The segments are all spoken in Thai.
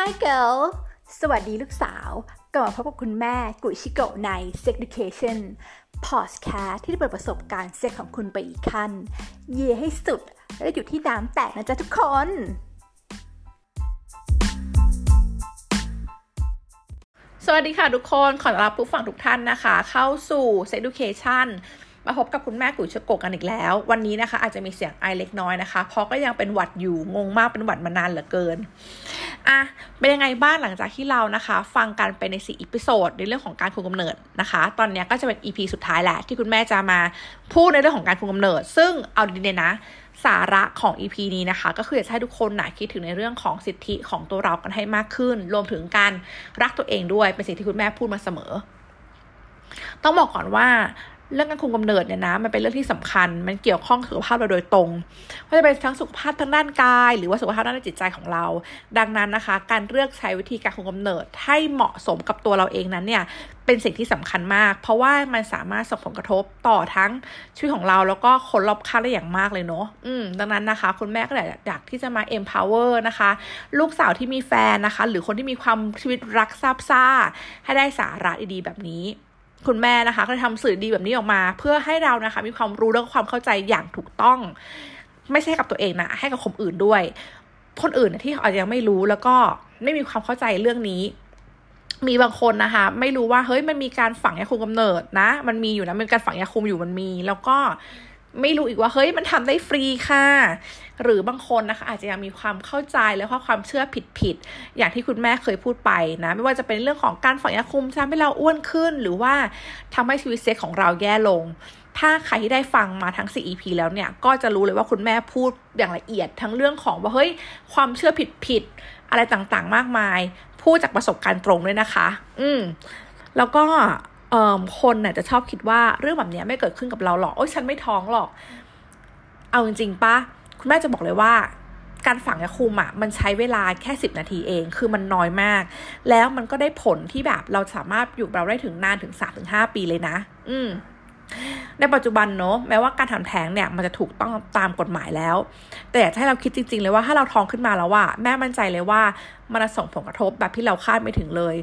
Hi girl สวัสดีลูกสาวกลับมาพบกับคุณแม่กุยชิโกะใน Sex Education Podcast ที่จะเปิดประสบการณ์เซ็กของคุณไปอีกขั้น เย่ให้สุด และอยู่ที่น้ำแตกนะจ๊ะทุกคน สวัสดีค่ะทุกคน ขอต้อนรับผู้ฟังทุกท่านนะคะ เข้าสู่ Sex Education มาพบกับคุณแม่กุ๋ยชโกกันอีกแล้ว วันนี้นะคะ อาจจะมีเสียงไอเล็กน้อยนะคะ เพราะก็ยังเป็นหวัดอยู่งงมากเป็นหวัดมานานเหลือเกินอะเป็นยังไงบ้างหลังจากที่เรานะคะ ฟังกันไปในสี่ episode ในเรื่องของการคุมกำเนิดนะคะ ตอนนี้ก็จะเป็น EP สุดท้ายแหละที่คุณแม่จะมาพูดในเรื่องของการคุมกำเนิด ซึ่งเอาดีๆนะสาระของ EP นี้นะคะ ก็คืออยากให้ทุกคนนะคิดถึงในเรื่องของสิทธิของตัวเรากันให้มากขึ้น รวมถึงการรักตัวเองด้วยเป็นสิ่งที่คุณแม่พูดมาเสมอ ต้องบอกก่อนว่า เรื่องการคุมกำเนิดเนี่ยนะมันเป็นเรื่องที่สำคัญ มันเกี่ยวข้องสุขภาพเราโดยตรงว่าจะเป็นทั้งสุขภาพทางด้านกาย หรือว่าสุขภาพด้านจิตใจของเรา ดังนั้นนะคะ การเลือกใช้วิธีการคุมกำเนิดให้เหมาะสมกับตัวเราเองนั้นเนี่ยเป็นสิ่งที่สำคัญมาก เพราะว่ามันสามารถส่งผลกระทบต่อทั้งชีวิตของเราแล้วก็คนรอบข้างได้อย่างมากเลยเนาะอืมดังนั้นนะคะ คุณแม่ก็อยากที่จะมา empower นะคะ ลูกสาวที่มีแฟนนะคะ หรือคนที่มีความชีวิตรักซาบซ่าให้ได้สาระดีๆแบบนี้ คุณแม่นะคะก็ทำสื่อดีแบบนี้ออกมา เพื่อให้เรานะคะ มีความรู้และความเข้าใจอย่างถูกต้อง ไม่ใช่กับตัวเองนะให้กับคนอื่นด้วย คนอื่นที่อาจจะยังไม่รู้แล้วก็ไม่มีความเข้าใจเรื่องนี้ มีบางคนนะคะ ไม่รู้ว่าเฮ้ยมันมีการฝังยาคุมกำเนิดนะ มันมีอยู่นะมันการฝังยาคุมอยู่มันมี แล้วก็ ไม่รู้อีกว่าเฮ้ยมันทำได้ฟรีค่ะ หรือบางคนนะคะ อาจจะยังมีความเข้าใจและความเชื่อผิดๆอย่างที่คุณแม่เคยพูดไปนะ ไม่ว่าจะเป็นเรื่องของการฝังยาคุมทำให้เราอ้วนขึ้น หรือว่าทำให้ชีวิตเซ็กของเราแย่ลง ถ้าใครที่ได้ฟังมาทั้ง 4 EP แล้วเนี่ย ก็จะรู้เลยว่าคุณแม่พูดอย่างละเอียดทั้งเรื่องของว่าเฮ้ยความเชื่อผิดๆอะไรต่างๆ มากมาย พูดจากประสบการณ์ตรงเลยนะคะ อืมแล้วก็ คนน่ะจะชอบคิดว่าเรื่องแบบนี้ไม่เกิดขึ้นกับเราหรอกโอ้ยฉันไม่ท้องหรอก เอาจริงๆปะคุณแม่จะบอกเลยว่าการฝังยาคุมอะมันใช้เวลาแค่สิบนาทีเอง คือมันน้อยมาก แล้วมันก็ได้ผลที่แบบเราสามารถอยู่เราได้ถึงนานถึงสามถึงห้าปีเลยนะ อืม ในปัจจุบันเนอะแม้ว่าการทำแท้งเนี่ย มันจะถูกต้องตามกฎหมายแล้ว แต่อยากให้เราคิดจริง ๆ เลยว่าถ้าเราท้องขึ้นมาแล้วว่า แม่มั่นใจเลยว่ามันจะส่งผลกระทบแบบที่เราคาดไม่ถึงเลย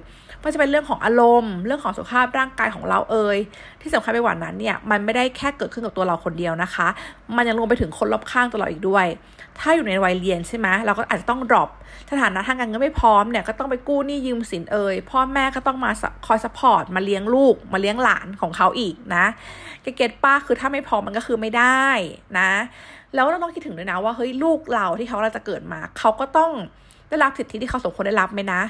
ก็จะเป็นเรื่องของอารมณ์ เรื่องของสุขภาพร่างกายของเราเอ่ยที่สำคัญไปกว่านั้นเนี่ยมันไม่ได้แค่เกิดขึ้นกับตัวเราคนเดียวนะคะ มันยังรวมไปถึงคนรอบข้างตัวเราอีกด้วย ถ้าอยู่ในวัยเรียนใช่ไหมเราก็อาจจะต้องดรอปสถานะทางการเงินไม่พร้อมเนี่ยก็ต้องไปกู้หนี้ยืมสินเอ่ยพ่อแม่ก็ต้องมาคอยสปอร์ตมาเลี้ยงลูก มาเลี้ยงหลานของเขาอีกนะเกตป้าคือถ้าไม่พร้อมมันก็คือไม่ได้นะ แล้วเราต้องคิดถึงด้วยนะว่าเฮ้ยลูกเราที่เขาเราจะเกิดมาเขาก็ต้อง ได้รับสิทธิที่เขาสมควรได้รับไหมนะ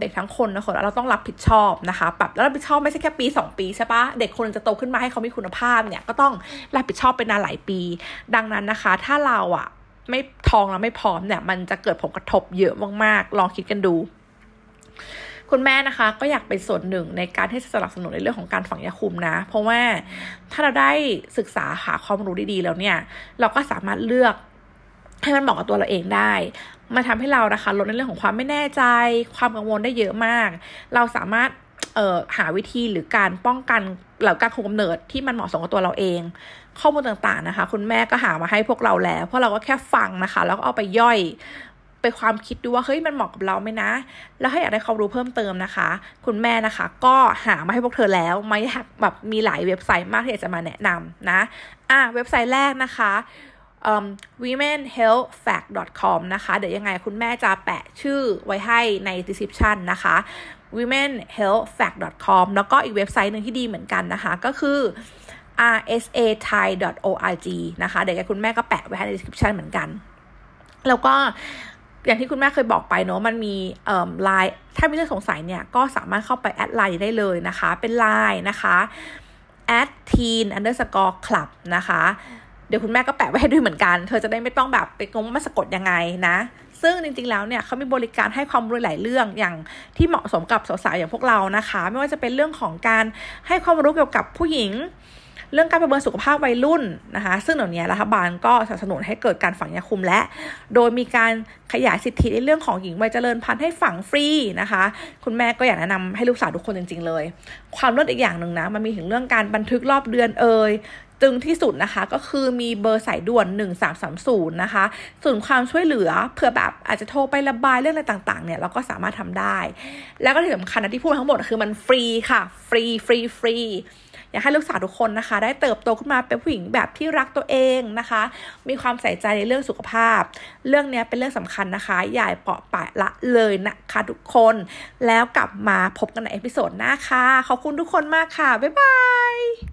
เด็กทั้งคนนะคนเราต้องรับผิดชอบนะคะปรับแล้วรับผิดชอบไม่ใช่แค่ปี 2 ปีใช่ปะเด็กคนจะโตขึ้นมาให้เขามีคุณภาพเนี่ยก็ต้องรับผิดชอบเป็นนานหลายปี ดังนั้นนะคะ ถ้าเราอะไม่ทองแล้วไม่พร้อมเนี่ยมันจะเกิดผลกระทบเยอะมากๆ ลองคิดกันดูคุณแม่นะคะก็อยากเป็นส่วนหนึ่งในการที่สนับสนุนในเรื่องของการฝังยาคุมนะ เพราะว่าถ้าเราได้ศึกษาหาความรู้ดีๆแล้วเนี่ย เราก็สามารถเลือกให้มันเหมาะกับตัวเราเองได้ มาทำให้เรานะคะลดในเรื่องของความไม่แน่ใจ ความกังวลได้เยอะมาก เราสามารถเหาวิธีหรือการป้องกันหรือการคุมกำเนิดที่มันเหมาะสมกับตัวเราเอง ข้อมูลต่างๆนะคะ คุณแม่ก็หามาให้พวกเราแล้วเพราะเราก็แค่ฟังนะคะ แล้วก็เอาไปย่อยไปความคิดดูว่าเฮ้ยมันเหมาะกับเราไหมนะ แล้วถ้าอยากได้ความรู้เพิ่มเติมนะคะ คุณแม่นะคะ ก็หามาให้พวกเธอแล้วไม่แบบมีหลายเว็บไซต์มากที่จะมาแนะนำนะ อะเว็บไซต์แรกนะคะ womenhealthfact.com นะคะเดี๋ยวยังไงคุณแม่จะแปะชื่อไว้ให้ใน description นะคะ womenhealthfact.com แล้วก็อีกเว็บไซต์หนึ่งที่ดีเหมือนกันนะคะ ก็คือ rsathai.org นะคะ เดี๋ยวคุณแม่ก็แปะไว้ให้ใน description เหมือนกัน แล้วก็อย่างที่คุณแม่เคยบอกไปเนาะมันมีไลน์ถ้ามีเรื่องสงสัยเนี่ย ก็สามารถเข้าไปแอดไลน์ได้เลยนะคะ เป็นไลน์นะคะ at teen underscore club นะคะ เดี๋ยวคุณแม่ก็แปะไว้ให้ด้วยเหมือนกัน เธอจะได้ไม่ต้องแบบไปงงว่ามันสะกดยังไงนะ ซึ่งจริงๆแล้วเนี่ยเขามีบริการให้ความรู้หลายเรื่องอย่างที่เหมาะสมกับสาวๆอย่างพวกเรานะคะ ไม่ว่าจะเป็นเรื่องของการให้ความรู้เกี่ยวกับผู้หญิงเรื่องการประเมินสุขภาพวัยรุ่นนะคะ ซึ่งเดี๋ยวนี้รัฐบาลก็สนับสนุนให้เกิดการฝังยาคุมและ โดยมีการขยายสิทธิในเรื่องของหญิงวัยเจริญพันธุ์ให้ฝังฟรีนะคะ คุณแม่ก็อยากแนะนำให้ลูกสาวทุกคนจริง ๆ เลย ความลิศอีกอย่างหนึ่งนะ มันมีถึงเรื่องการบันทึกรอบเดือนเอ่ย จึงที่สุดนะคะ ก็คือมีเบอร์สายด่วน 1330 นะคะส่วนความช่วยเหลือเผื่อแบบอาจจะโทรไประบายเรื่องอะไรต่างๆเนี่ยเราก็สามารถทำได้ แล้วก็ที่สำคัญนะที่พูดทั้งหมดคือมันฟรีค่ะ ฟรีฟรีฟรีอยากให้ลูกสาวทุกคนนะคะ ได้เติบโตขึ้นมาเป็นผู้หญิงแบบที่รักตัวเองนะคะ มีความใส่ใจในเรื่องสุขภาพ เรื่องนี้เป็นเรื่องสำคัญนะคะ อย่าปล่อยปละละเลยนะคะทุกคน แล้วกลับมาพบกันใน episode หน้าค่ะ ขอบคุณทุกคนมากค่ะ บ๊ายบาย